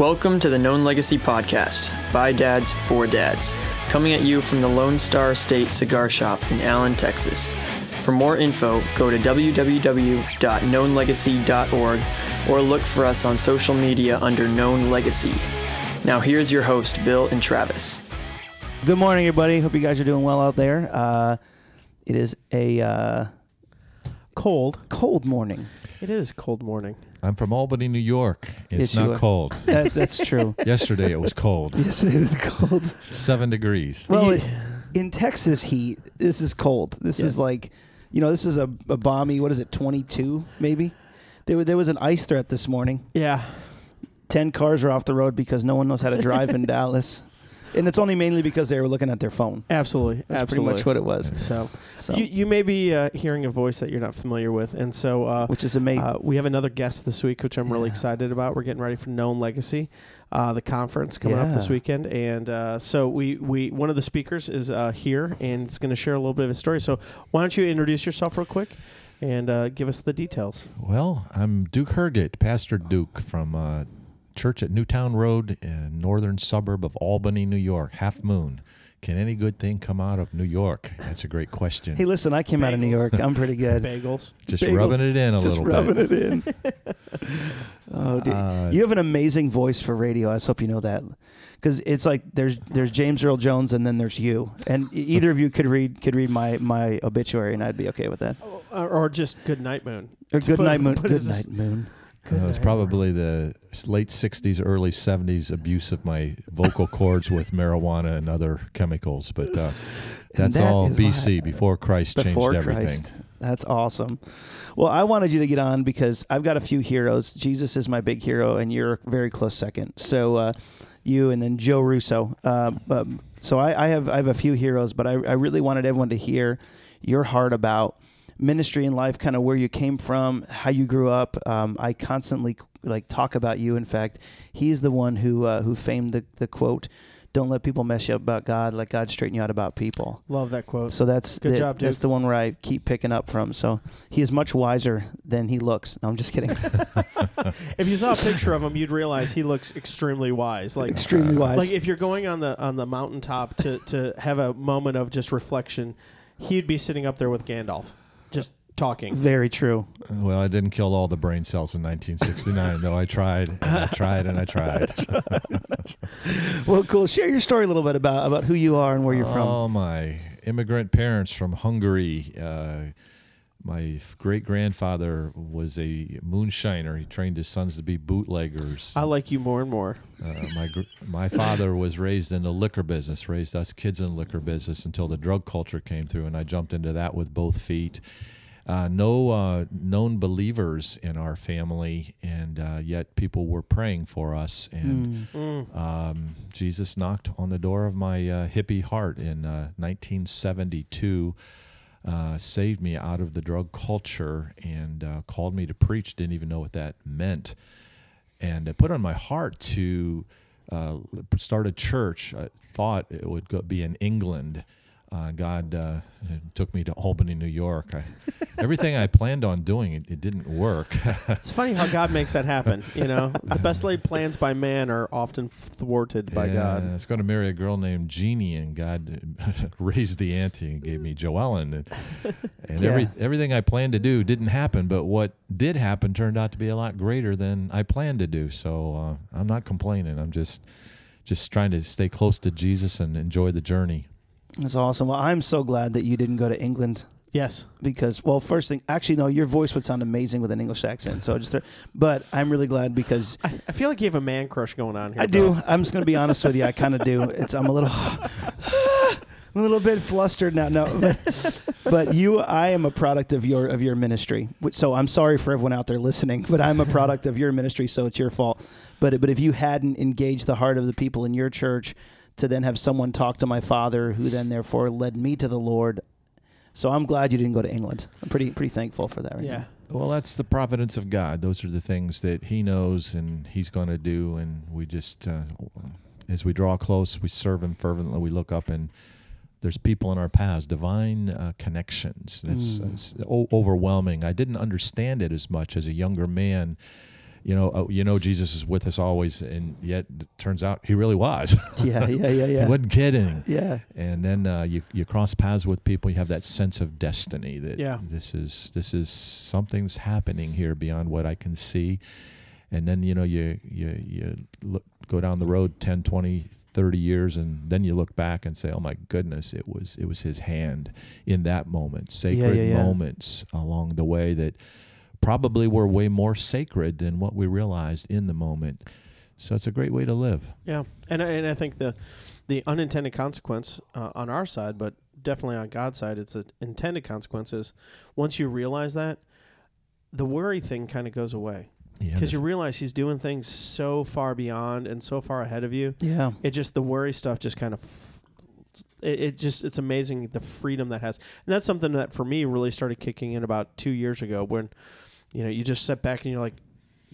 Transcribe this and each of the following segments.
Welcome to the Known Legacy Podcast by Dads for Dads, coming at you from the Lone Star State Cigar Shop in Allen, Texas. For more info, go to www.knownlegacy.org or look for us on social media under Known Legacy. Now, here's your host, Bill and Travis. Good morning, everybody. Hope you guys are doing well out there. Uh, it is a uh, Cold. cold morning. It is cold morning. I'm from Albany, New York. It's Yes, you not are. cold. That's that's true. Yesterday it was cold, yes, it was cold. seven degrees. Well, Ye- in Texas heat, this is cold. This is like, you know, this is a, a balmy. What is it? Twenty two, maybe. There, wa- there was an ice threat this morning. Yeah. Ten cars are off the road because no one knows how to drive in Dallas, and it's only mainly because they were looking at their phone. Absolutely. That's absolutely. pretty much what it was. So, So, you, you may be uh, hearing a voice that you're not familiar with, and so uh, which is amazing. uh, we have another guest this week, which I'm really Yeah. excited about. We're getting ready for Known Legacy, uh, the conference coming up this weekend, and uh, so we we one of the speakers is uh, here and it's going to share a little bit of his story. So why don't you introduce yourself real quick and uh, give us the details? Well, I'm Duke Hergate, Pastor Duke from uh, church at Newtown Road, in northern suburb of Albany, New York. Halfmoon. Can any good thing come out of New York? That's a great question. hey, listen, I came out of New York. I'm pretty good. Bagels. Just bagels. rubbing it in a Just little rubbing bit. it in. oh, dude. Uh, you have an amazing voice for radio. I just hope you know that, because it's like there's there's James Earl Jones and then there's you, and either of you could read could read my my obituary, and I'd be okay with that. Or, or just Good Night Moon. Or good put- night moon. Good night moon. Uh, it was probably the late 60s, early 70s abuse of my vocal cords with marijuana and other chemicals. But uh, that's that all BC, why- before Christ Before changed everything. Christ. That's awesome. Well, I wanted you to get on because I've got a few heroes. Jesus is my big hero, and you're a very close second. So uh, you and then Joe Russo. Uh, um, so I, I have I have a few heroes, but I, I really wanted everyone to hear your heart about ministry and life, kind of where you came from, how you grew up. Um, I constantly like talk about you. In fact, he's the one who uh, who famed the the quote. Don't let people mess you up about God. Let God straighten you out about people. Love that quote. So that's Good the, job, Duke. That's the one where I keep picking up from. So he is much wiser than he looks. No, I'm just kidding. If you saw a picture of him, you'd realize he looks extremely wise. Like Extremely wise. Like if you're going on the on the mountaintop to to have a moment of just reflection, he'd be sitting up there with Gandalf, just talking. Very true. Well, I didn't kill all the brain cells in 1969, though. I tried, and I tried, and I tried. Well, cool. Share your story a little bit about about who you are and where you're from. Oh my! Immigrant parents from Hungary. Uh, my great grandfather was a moonshiner. He trained his sons to be bootleggers. I like you more and more. Uh, my gr- my father was raised in the liquor business, raised us kids in the liquor business until the drug culture came through, and I jumped into that with both feet. Uh, no uh, known believers in our family, and uh, yet people were praying for us. And Mm. um, Jesus knocked on the door of my uh, hippie heart in uh, 1972, uh, saved me out of the drug culture, and uh, called me to preach. Didn't even know what that meant, and it put on my heart to uh, start a church. I thought it would go, be in England. Uh, God uh, took me to Albany, New York. I, everything I planned on doing, it, it didn't work. It's funny how God makes that happen. You know, the best laid plans by man are often thwarted by Yeah, God. I was going to marry a girl named Jeannie, and God raised the ante and gave me Joellen. And, and every, everything I planned to do didn't happen, but what did happen turned out to be a lot greater than I planned to do. So uh, I'm not complaining. I'm just just trying to stay close to Jesus and enjoy the journey. That's awesome. Well, I'm so glad that you didn't go to England Yes. because, well, first thing, actually, no, your voice would sound amazing with an English accent. So just, but I'm really glad because I, I feel like you have a man crush going on here. I do. I'm just gonna be honest with you. I kind of do. It's I'm a little, I'm a little bit flustered now. No, but, but you, I am a product of your of your ministry. So I'm sorry for everyone out there listening, but I'm a product of your ministry, so it's your fault. But but if you hadn't engaged the heart of the people in your church to then have someone talk to my father, who then therefore led me to the Lord. So I'm glad you didn't go to England. I'm pretty pretty thankful for that. Right Yeah. now. Well, that's the providence of God. Those are the things that He knows and He's going to do. And we just, uh, as we draw close, we serve Him fervently. We look up and there's people in our paths, divine uh, connections. That's Mm. it's o- overwhelming. I didn't understand it as much as a younger man you know, uh, you know, Jesus is with us always, and yet it turns out he really was. Yeah, yeah, yeah, yeah. he wasn't kidding. Yeah. And then uh, you you cross paths with people. You have that sense of destiny that Yeah. this is this is something's happening here beyond what I can see. And then you know you you you look, go down the road 10, 20, 30 years, and then you look back and say, "Oh my goodness, it was it was His hand in that moment, sacred yeah, yeah. moments along the way that probably were way more sacred than what we realized in the moment." So it's a great way to live. Yeah, and I- and I think the the unintended consequence uh, on our side, but definitely on God's side, it's an intended consequences. Once you realize that, the worry thing kind of goes away because the you realize He's doing things so far beyond and so far ahead of you. Yeah. It just the worry stuff just kind of. It, it just it's amazing the freedom that has, and that's something that for me really started kicking in about two years ago when, you know, you just sit back and you're like,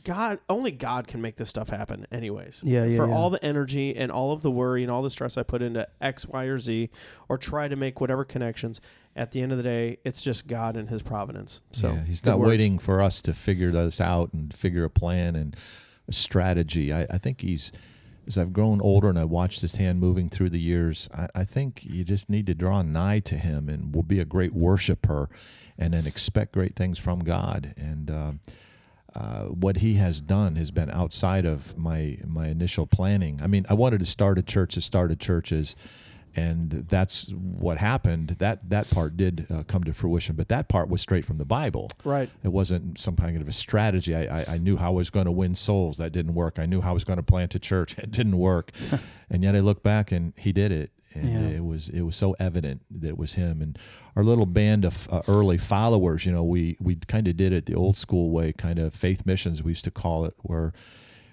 God, only God can make this stuff happen, anyways Yeah, yeah. for yeah. all the energy and all of the worry and all the stress I put into X, Y, or Z, or try to make whatever connections. At the end of the day, it's just God and His providence. So yeah, he's not words. waiting for us to figure this out and figure a plan and a strategy. I, I think he's, as I've grown older and I watched his hand moving through the years, I, I think you just need to draw nigh to him and will be a great worshiper and then expect great things from God. And, uh, uh, what he has done has been outside of my my initial planning. I mean, I wanted to start a church that started churches, and that's what happened. That that part did uh, come to fruition, but that part was straight from the Bible. Right. It wasn't some kind of a strategy. I, I, I knew how I was going to win souls. That didn't work. I knew how I was going to plant a church. It didn't work. and yet I look back and he did it. And Yeah. it was it was so evident that it was him. And our little band of uh, early followers, you know, we we kind of did it the old school way, kind of faith missions we used to call it, where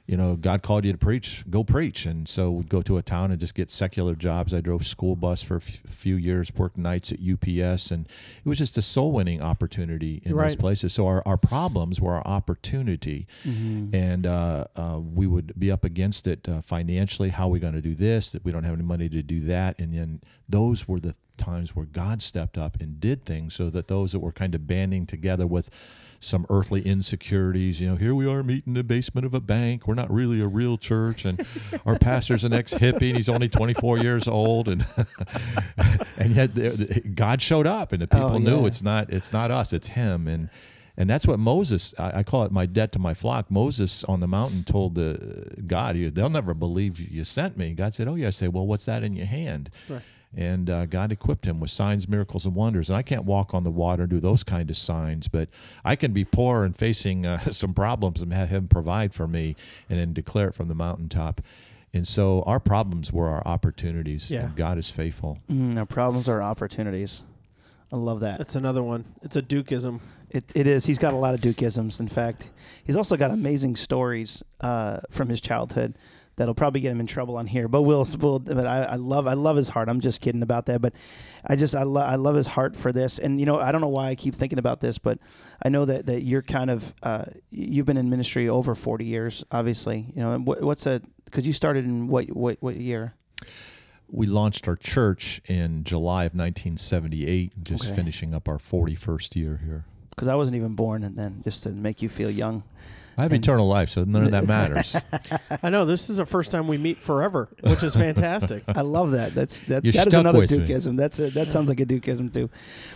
you know, God called you to preach, go preach. And so we'd go to a town and just get secular jobs. I drove school bus for a f- few years, worked nights at UPS, and it was just a soul winning opportunity in those places. So our, our problems were our opportunity. Mm-hmm. And uh, uh, we would be up against it uh, financially. How are we going to do this? That we don't have any money to do that. And then those were the times where God stepped up and did things so that those that were kind of banding together with some earthly insecurities, you know, here we are meeting in the basement of a bank. We're not really a real church. And our pastor's an ex hippie and he's only 24 years old. And and yet God showed up and the oh, people Oh, knew it's not it's not us, it's him. And and that's what Moses, I, I call it my debt to my flock. Moses on the mountain told the God, "You- they'll never believe you sent me. God said, oh, yeah. I say, well, what's that in your hand? Right. And uh, God equipped him with signs, miracles, and wonders. And I can't walk on the water and do those kind of signs, but I can be poor and facing uh, some problems and have him provide for me and then declare it from the mountaintop. And so our problems were our opportunities. Yeah. And God is faithful. Mm, our problems are opportunities. I love that. That's another one. It's a Dukeism. It, it is. He's got a lot of Dukeisms. In fact, he's also got amazing stories uh, from his childhood that'll probably get him in trouble on here. But we'll, we'll but I, I love I love his heart. I'm just kidding about that. But I just I, lo- I love his heart for this. And you know I don't know why I keep thinking about this, but I know that that you're kind of uh, you've been in ministry over 40 years. Obviously, you know what, what's a because you started in what what what year? We launched our church in July of 1978, just Okay. finishing up our 41st year here. Because I wasn't even born, and then just to make you feel young. I have And- eternal life, so none of that matters. I know this is the first time we meet forever, which is fantastic. I love that. That's that. You're That is another with me. Dukeism. That's a, that sounds like a Dukeism too.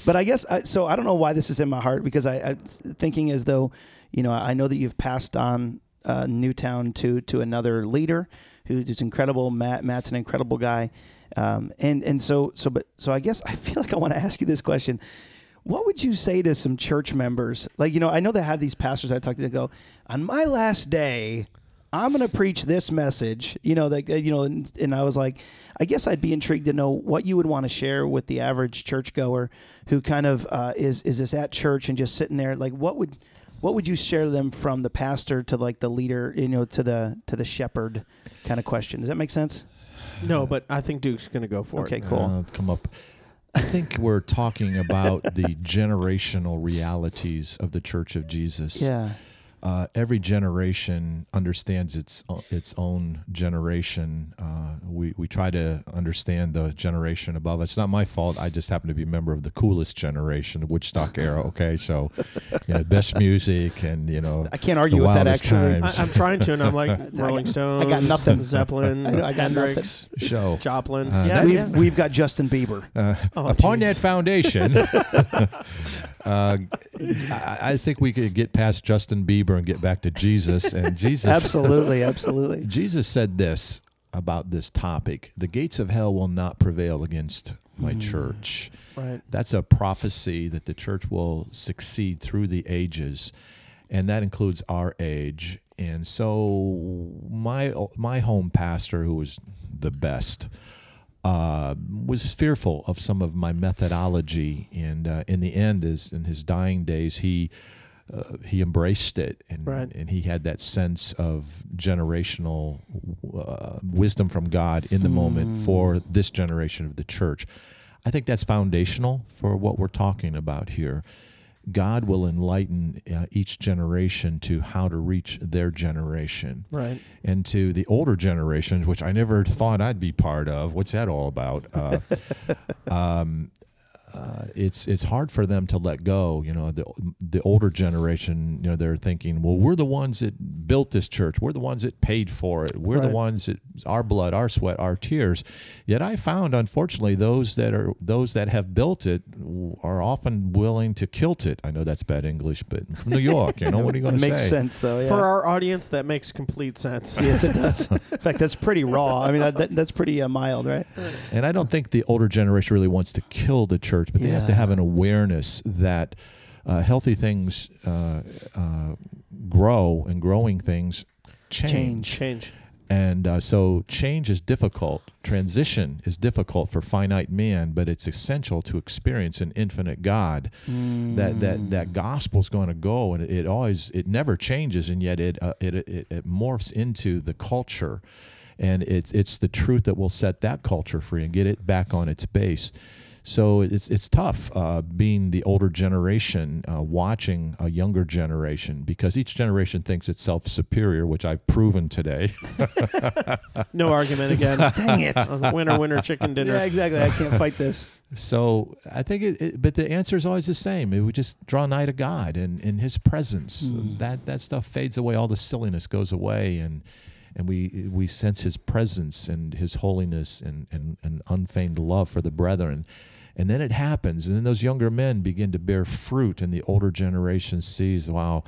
But I guess I, so. I don't know why this is in my heart because I, I'm thinking as though, you know, I know that you've passed on uh, Newtown to to another leader who's incredible. Matt Matt's an incredible guy, um, and and so so but so I guess I feel like I want to ask you this question. What would you say to some church members? Like, you know, I know they have these pastors I talk to that go, on my last day, I'm going to preach this message, you know, like, uh, you know, and, and I was like, I guess I'd be intrigued to know what you would want to share with the average churchgoer who kind of uh, is, is this at church and just sitting there. Like, what would, what would you share them from the pastor to like the leader, you know, to the, to the shepherd kind of question? Does that make sense? No, but I think Duke's going to go for Okay, it. Okay, cool. Uh, come up. I think we're talking about the generational realities of the Church of Jesus. Yeah. Uh, every generation understands its its own generation. Uh, we we try to understand the generation above. It's not my fault. I just happen to be a member of the coolest generation, the Woodstock era. Okay, so you know, best music and you know I can't argue with that actually. times. I, I'm trying to, and I'm like Rolling Stones. I got nothing. Zeppelin, I I got Hendrix, show. Joplin. Uh, yeah, we've yeah. we've got Justin Bieber. Uh, Oh, upon jeez. that foundation, uh, I, I think we could get past Justin Bieber and get back to Jesus. And Jesus, Absolutely, absolutely. Jesus said this about this topic: "The gates of hell will not prevail against my church." right. That's a prophecy that the church will succeed through the ages, and that includes our age. And so, my my home pastor, who was the best, uh, was fearful of some of my methodology, and uh, in the end, is in his dying days, he uh, he embraced it, and Right. and he had that sense of generational uh, wisdom from God in the moment for this generation of the church. I think that's foundational for what we're talking about here. God will enlighten uh, each generation to how to reach their generation Right. and to the older generations, which I never thought I'd be part of. What's that all about? Uh, um, uh, it's it's hard for them to let go. You know, the the older generation, you know, they're thinking, well, we're the ones that built this church. We're the ones that paid for it. We're the ones that our blood, our sweat, our tears. Yet I found, unfortunately, those that are those that have built it are often willing to kilt it. I know that's bad English, but from New York, you know, what are you going It to say? makes sense though. Yeah. For our audience, that makes complete sense. yes, it does. In fact, that's pretty raw. I mean, that, that's pretty uh, mild, right? And I don't think the older generation really wants to kill the church, but they have to have an awareness that uh, healthy things uh, uh, grow and growing things change. Change. Change. And uh, so change is difficult. Transition is difficult for finite man, but it's essential to experience an infinite God. That that that gospel's going to go, and it, always it never changes, and yet it, uh, it it it morphs into the culture, and it's it's the truth that will set that culture free and get it back on its base. So it's it's tough uh, being the older generation uh, watching a younger generation because each generation thinks itself superior, which I've proven today. No argument again. Dang it. Winner, winner, chicken dinner. Yeah, exactly. I can't fight this. So I think it, it, but the answer is always the same. It would just draw nigh to God and in His presence. Hmm. That that stuff fades away. All the silliness goes away, and and we we sense His presence and His holiness and and, and unfeigned love for the brethren. And then it happens, and then those younger men begin to bear fruit, and the older generation sees, wow,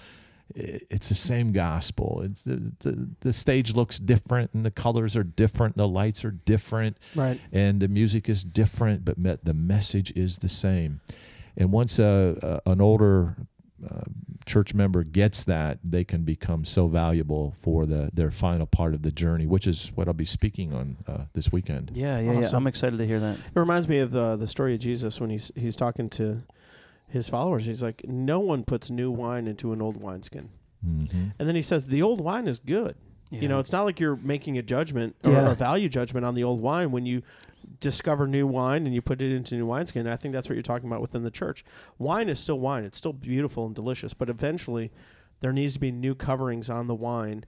it's the same gospel. It's the, the the stage looks different, and the colors are different, the lights are different, Right. and the music is different, but me- the message is the same. And once a, a, an older uh, church member gets that, they can become so valuable for the their final part of the journey, which is what I'll be speaking on uh, this weekend. Yeah, yeah, yeah. I'm excited to hear that. It reminds me of the the story of Jesus when he's he's talking to his followers. He's like, "No one puts new wine into an old wineskin." hmm And then he says, "The old wine is good." You know, it's not like you're making a judgment or Yeah. a value judgment on the old wine when you discover new wine and you put it into new wineskin. I think that's what you're talking about within the church. Wine is still wine; it's still beautiful and delicious, but eventually there needs to be new coverings on the wine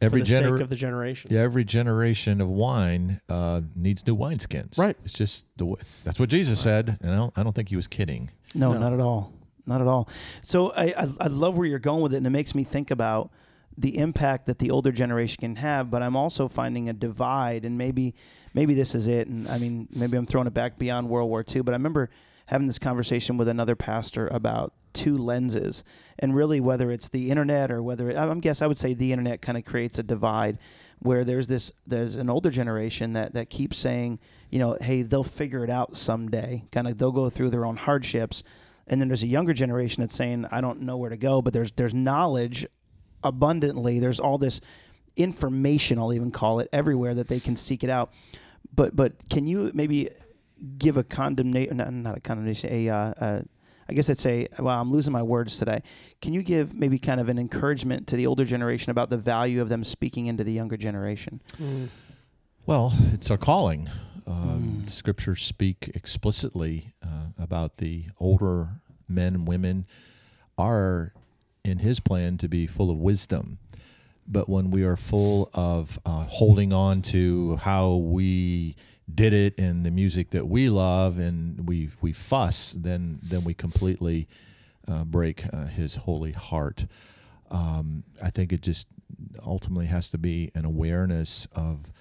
Every for the gener- sake of the generations. yeah, every generation of wine uh, needs new wineskins. Right. It's just the way, that's what Jesus said, and I don't, I don't think he was kidding. No, No. not at all. Not at all. So I, I I love where you're going with it, and it makes me think about the impact that the older generation can have. But I'm also finding a divide, and maybe maybe this is it. And I mean, maybe I'm throwing it back beyond World War II. But I remember having this conversation with another pastor about two lenses, and really whether it's the internet or whether it, I'm guess I would say the internet kind of creates a divide where there's this there's an older generation that that keeps saying you know hey they'll figure it out someday kind of they'll go through their own hardships and then there's a younger generation that's saying I don't know where to go but there's there's knowledge abundantly there's all this information I'll even call it everywhere that they can seek it out but but can you maybe give a condemnation not, not a condemnation a uh, uh, I guess I'd say, well, I'm losing my words today. Can you give maybe kind of an encouragement to the older generation about the value of them speaking into the younger generation? Mm. Well, it's our calling. Um, Mm. Scriptures speak explicitly uh, about the older men and women are in His plan to be full of wisdom. But when we are full of uh, holding on to how we did it and the music that we love, and we we fuss, then then we completely uh, break uh, His holy heart. Um, I think it just ultimately has to be an awareness of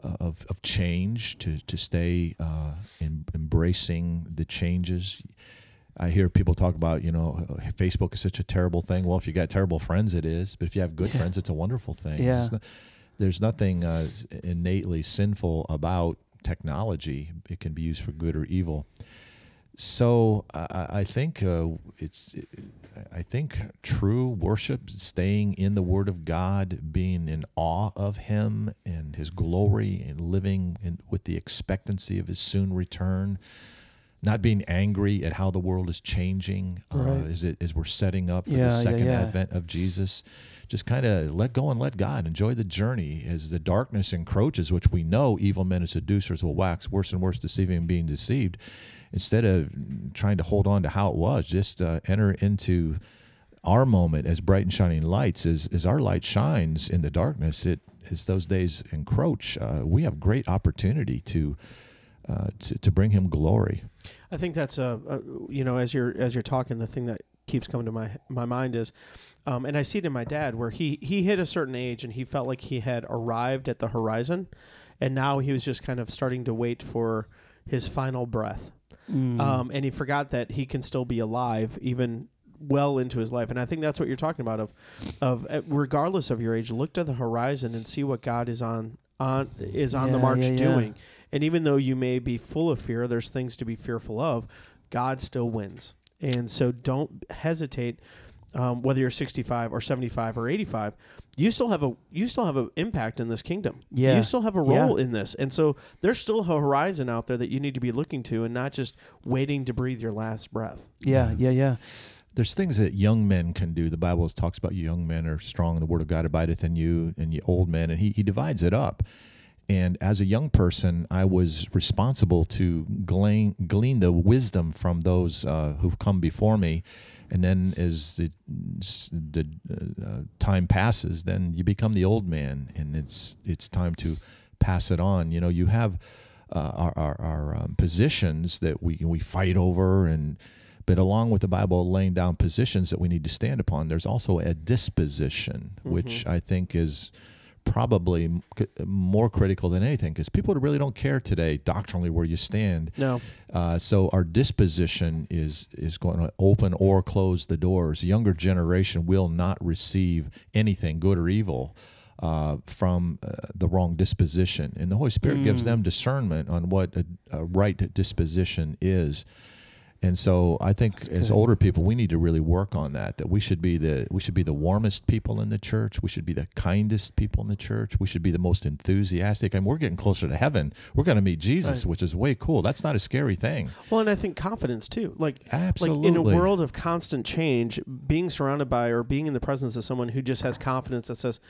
of, of change to to stay uh, in, embracing the changes. I hear people talk about you know Facebook is such a terrible thing. Well, if you got terrible friends, it is. But if you have good Yeah. friends, it's a wonderful thing. Yeah. Not- there's nothing uh, innately sinful about technology. It can be used for good or evil. So I, I- think uh, it's, I think true worship, staying in the Word of God, being in awe of Him and His glory, and living in, with the expectancy of His soon return, not being angry at how the world is changing uh, Right. as it as we're setting up for Yeah, yeah, the second yeah. advent of Jesus. Just kind of let go and let God enjoy the journey as the darkness encroaches, which we know evil men and seducers will wax worse and worse, deceiving and being deceived. Instead of trying to hold on to how it was, just uh, enter into our moment as bright and shining lights. As, as our light shines in the darkness, it as those days encroach, uh, we have great opportunity to, uh, to to bring Him glory. I think that's a, a you know as you're as you're talking, the thing that keeps coming to my my mind is, um, and I see it in my dad where he he hit a certain age and he felt like he had arrived at the horizon, and now he was just kind of starting to wait for his final breath, Mm. um, and he forgot that he can still be alive even well into his life, and I think that's what you're talking about of of uh, regardless of your age, look to the horizon and see what God is on on is on the march yeah, yeah. doing. And even though you may be full of fear, there's things to be fearful of. God still wins, and so don't hesitate. Um, whether you're 65 or 75 or 85, you still have a you still have an impact in this kingdom. Yeah. you still have a role in this, and so there's still a horizon out there that you need to be looking to, and not just waiting to breathe your last breath. yeah, yeah, yeah. There's things that young men can do. The Bible talks about young men are strong, the word of God abideth in you, and you old men, and he, he divides it up. And as a young person, I was responsible to glean, glean the wisdom from those uh, who've come before me. And then as the, the uh, time passes, then you become the old man, and it's it's time to pass it on. You know, you have uh, our our, our um, positions that we we fight over, and but along with the Bible laying down positions that we need to stand upon, there's also a disposition, which I think is probably more critical than anything because people really don't care today doctrinally where you stand. No, Uh, so our disposition is is going to open or close the doors. The younger generation will not receive anything, good or evil, uh, from uh, the wrong disposition, and the Holy Spirit gives them discernment on what a, a right disposition is. And so I think as good. older people, we need to really work on that. That we should be the we should be the warmest people in the church. We should be the kindest people in the church. We should be the most enthusiastic. And we're getting closer to heaven. We're going to meet Jesus, Right. which is way cool. That's not a scary thing. well, and I think confidence too. Like Absolutely. Like in a world of constant change, being surrounded by or being in the presence of someone who just has confidence that says,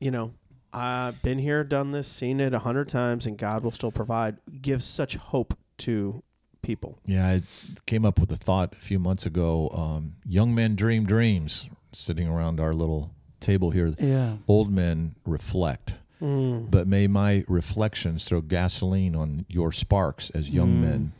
you know, I've been here, done this, seen it a hundred times, and God will still provide, gives such hope to people. Yeah, I came up with a thought a few months ago. Um, young men dream dreams, sitting around our little table here. Yeah. Old men reflect. Mm. But may my reflections throw gasoline on your sparks as young Mm. men.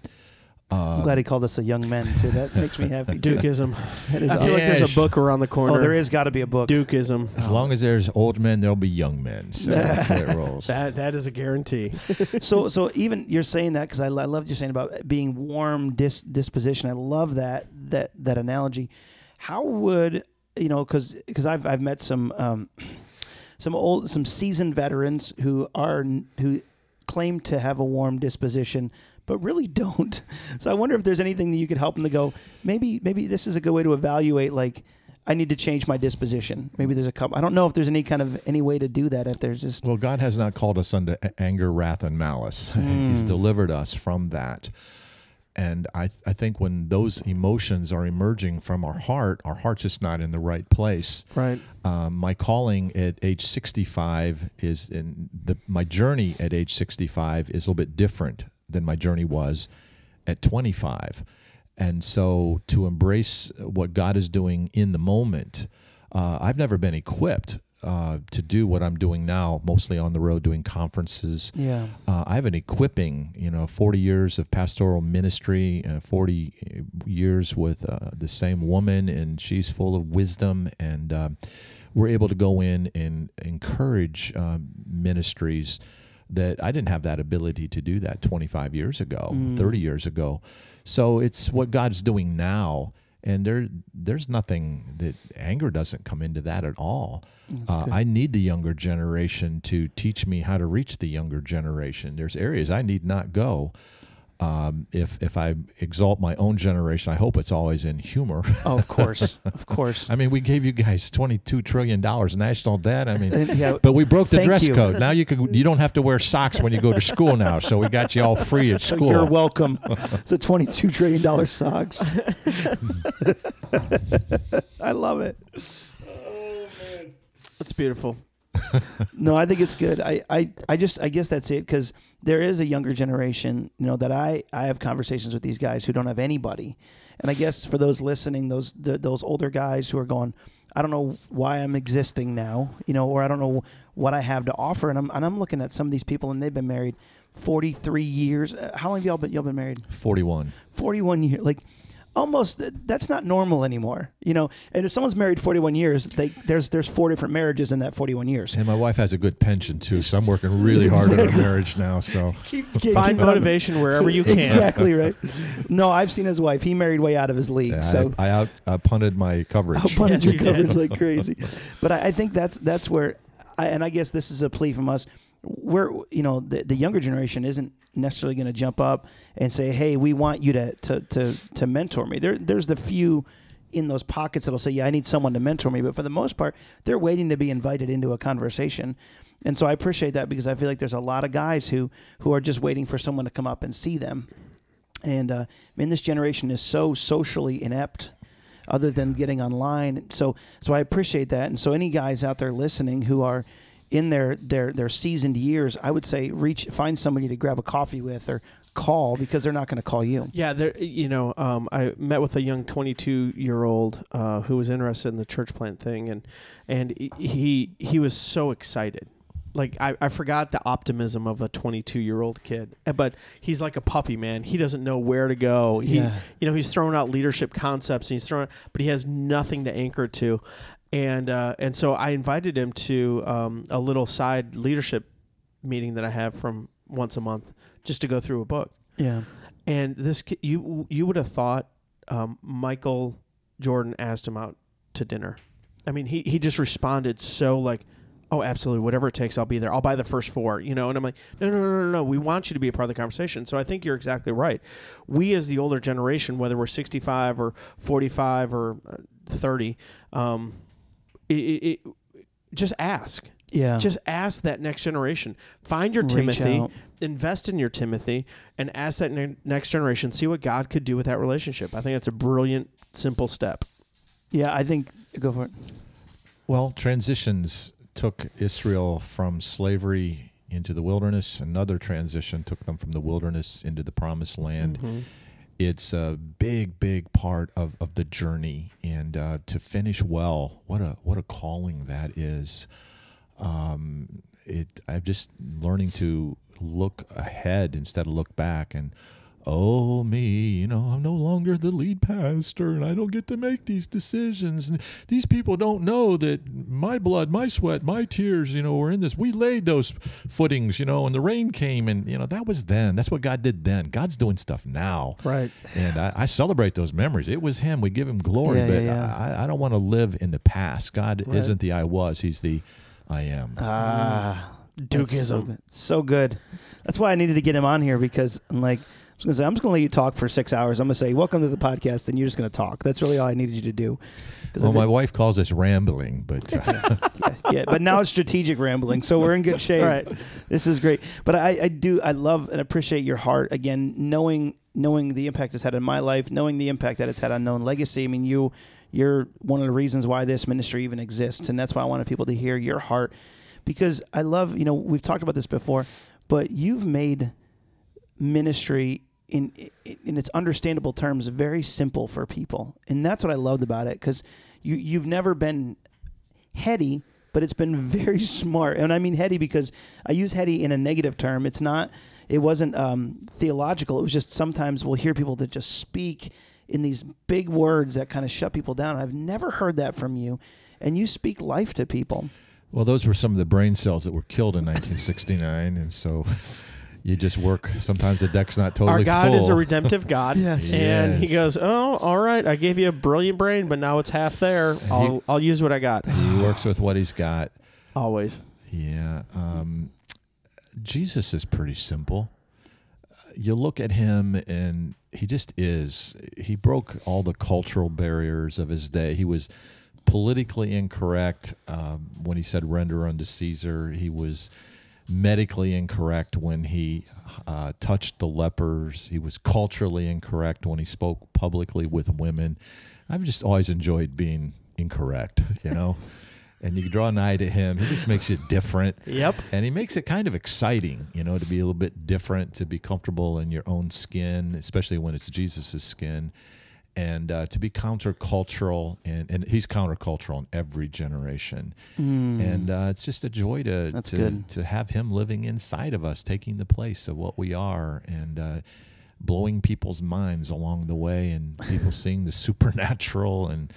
I'm Uh, glad he called us a young men too. That makes me happy. too. Dukeism. That is I feel awesome. like there's a book around the corner. Oh, there is got to be a book. Dukeism. as long as there's old men, there'll be young men. So that's how it rolls. That that is a guarantee. so so even you're saying that because I, I loved you saying about being warm dis, disposition. I love that that that analogy. How would you know? Because because I've I've met some um, some old some seasoned veterans who are who claim to have a warm disposition but really don't. So I wonder if there's anything that you could help them to go. Maybe maybe this is a good way to evaluate like. I need to change my disposition. Maybe there's a couple. I don't know if there's any kind of any way to do that. If there's just Well, God has not called us unto anger, wrath, and malice. He's delivered us from that. And I, I think when those emotions are emerging from our heart, our heart's just not in the right place. right. Um, my calling at age 65 is in the my journey at age 65 is a little bit different than my journey was at 25. And so to embrace what God is doing in the moment, uh, I've never been equipped uh, to do what I'm doing now, mostly on the road doing conferences. Yeah. Uh, I have an equipping, you know, 40 years of pastoral ministry, uh, 40 years with uh, the same woman, and she's full of wisdom. And uh, we're able to go in and encourage ministries that I didn't have that ability to do that 25 years ago, Mm. 30 years ago. So it's what God's doing now. And there, there's nothing that anger doesn't come into that at all. Uh. I need the younger generation to teach me how to reach the younger generation. There's areas I need not go. Um, if if I exalt my own generation, I hope it's always in humor. oh, of course, of course. I mean, we gave you guys twenty two trillion dollars national debt. I mean, yeah, but we broke the Thank dress you. code. Now you could you don't have to wear socks when you go to school now. So we got you all free at school. You're welcome. it's a twenty-two trillion dollar socks. I love it. That's beautiful. No, I think it's good. I, I, I just I guess that's it because there is a younger generation, you know, that I I have conversations with these guys who don't have anybody, and I guess for those listening, those the, those older guys who are going, I don't know why I'm existing now, you know, or I don't know what I have to offer, and I'm and I'm looking at some of these people and they've been married 43 years. Uh, How long have y'all been y'all been married? Forty one. 41 years like almost that's not normal anymore you know and if someone's married 41 years they there's there's four different marriages in that 41 years And my wife has a good pension too, so I'm working really hard on our marriage now. So keep, keep Find keep it on- motivation wherever you can. exactly right no i've seen his wife he married way out of his league yeah, so I, I out uh, punted my coverage. I punted Yes, your you did. coverage like crazy. But I, I think that's that's where, I, and I guess this is a plea from us. We're you know the the younger generation isn't necessarily going to jump up and say, "Hey, we want you to to to to mentor me." There there's the few in those pockets that'll say, "Yeah, I need someone to mentor me," but for the most part, they're waiting to be invited into a conversation. And so I appreciate that because I feel like there's a lot of guys who who are just waiting for someone to come up and see them. And uh, I mean, this generation is so socially inept other than getting online. So so I appreciate that. And so any guys out there listening who are in their their their seasoned years, I would say reach find somebody to grab a coffee with or call because they're not going to call you. Yeah, there. You know, um, I met with a young 22 year old uh, who was interested in the church plant thing, and and he he was so excited. Like I, I forgot the optimism of a 22 year old kid, Uh, but he's like a puppy, man. He doesn't know where to go. He, Yeah. you know, he's throwing out leadership concepts, and he's throwing, but he has nothing to anchor to, and uh, and so I invited him to um, a little side leadership meeting that I have from once a month, just to go through a book. Yeah. And this you you would have thought um, Michael Jordan asked him out to dinner. I mean, he he just responded so like, "Oh, absolutely, whatever it takes, I'll be there. I'll buy the first four, you know." And I'm like, "No, no, no, no, no. We want you to be a part of the conversation." So I think you're exactly right. We as the older generation, whether we're 65 or 45 or uh, 30, um, it, it, it just ask. Yeah. Just ask that next generation. Find your Reach Timothy, out. invest in your Timothy, and ask that ne- next generation. See what God could do with that relationship. I think it's a brilliant, simple step. yeah, I think go for it. Well, transitions took Israel from slavery into the wilderness. Another transition took them from the wilderness into the promised land. Mm-hmm. It's a big, big part of, of the journey, and uh, to finish well, what a what a calling that is. Um, it I'm just learning to look ahead instead of look back, and oh me, you know, I'm no longer the lead pastor, and I don't get to make these decisions. And these people don't know that my blood, my sweat, my tears, you know, were in this. We laid those footings, you know, and the rain came, and you know that was then. That's what God did then. God's doing stuff now, Right. and I, I celebrate those memories. It was Him. We give Him glory, Yeah, but yeah, yeah. I, I don't want to live in the past. God Right. isn't the I was. He's the I am. Ah, that's So Dukeism. good. so good. That's why I needed to get him on here because I'm like, I was gonna say, I'm just gonna let you talk for six hours. I'm gonna say, welcome to the podcast, and you're just gonna talk. That's really all I needed you to do. Well, my think- wife calls this rambling, but uh, yeah, yeah, but now it's strategic rambling, so we're in good shape. Right. This is great. But I, I do I love and appreciate your heart again, knowing knowing the impact it's had in my life, knowing the impact that it's had on known legacy. I mean, you you're one of the reasons why this ministry even exists, and that's why I wanted people to hear your heart because I love you know we've talked about this before, but you've made ministry in in its understandable terms very simple for people, and that's what I loved about it because you you've never been heady, but it's been very smart, and I mean heady because I use heady in a negative term. It's not. It wasn't um, theological. It was just sometimes we'll hear people that just speak in these big words that kind of shut people down. I've never heard that from you, and you speak life to people. Well, those were some of the brain cells that were killed in 1969, and so you just work. Sometimes the deck's not totally Our God full. is a redemptive God. Yes. And he goes, "Oh, all right. I gave you a brilliant brain, but now it's half there. I'll I'll use what I got." he works with what he's got. Always. Yeah. Um, Jesus is pretty simple. You look at him and he just is. He broke all the cultural barriers of his day. He was politically incorrect um, when he said render unto Caesar. He was medically incorrect when he uh, touched the lepers. He was culturally incorrect when he spoke publicly with women. I've just always enjoyed being incorrect, you know. and you draw an eye to him. He just makes it different. Yep. And he makes it kind of exciting, you know, to be a little bit different, to be comfortable in your own skin, especially when it's Jesus' skin, and uh, to be countercultural. And, and he's countercultural in every generation. And uh, it's just a joy to. That's to, good. to have him living inside of us, taking the place of what we are, and uh, blowing people's minds along the way, and people seeing the supernatural. And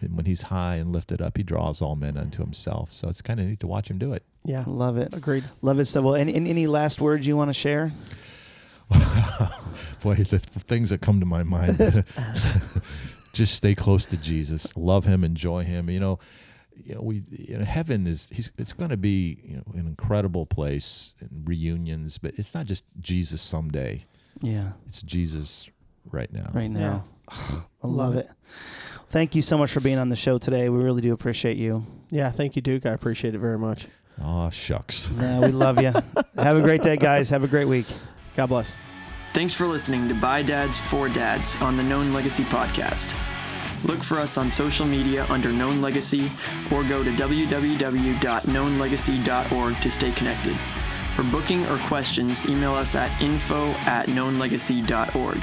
and when he's high and lifted up, he draws all men unto himself. So it's kind of neat to watch him do it. Yeah. Love it. Agreed. Love it. So, well, any, any any last words you want to share? Boy, the things that come to my mind. just stay close to Jesus, love Him, enjoy Him. You know, you know, we you know, heaven is he's it's going to be you know an incredible place and reunions, but it's not just Jesus someday. Yeah, It's Jesus right now. right now. I love it. Thank you so much for being on the show today. We really do appreciate you. Yeah. Thank you, Duke. I appreciate it very much. Oh shucks. Yeah, we love you. Have a great day, guys. Have a great week. God bless. Thanks for listening to By Dads for Dads on the Known Legacy podcast. Look for us on social media under Known Legacy or go to www.knownlegacy.org to stay connected. For booking or questions, email us at info at knownlegacy.org.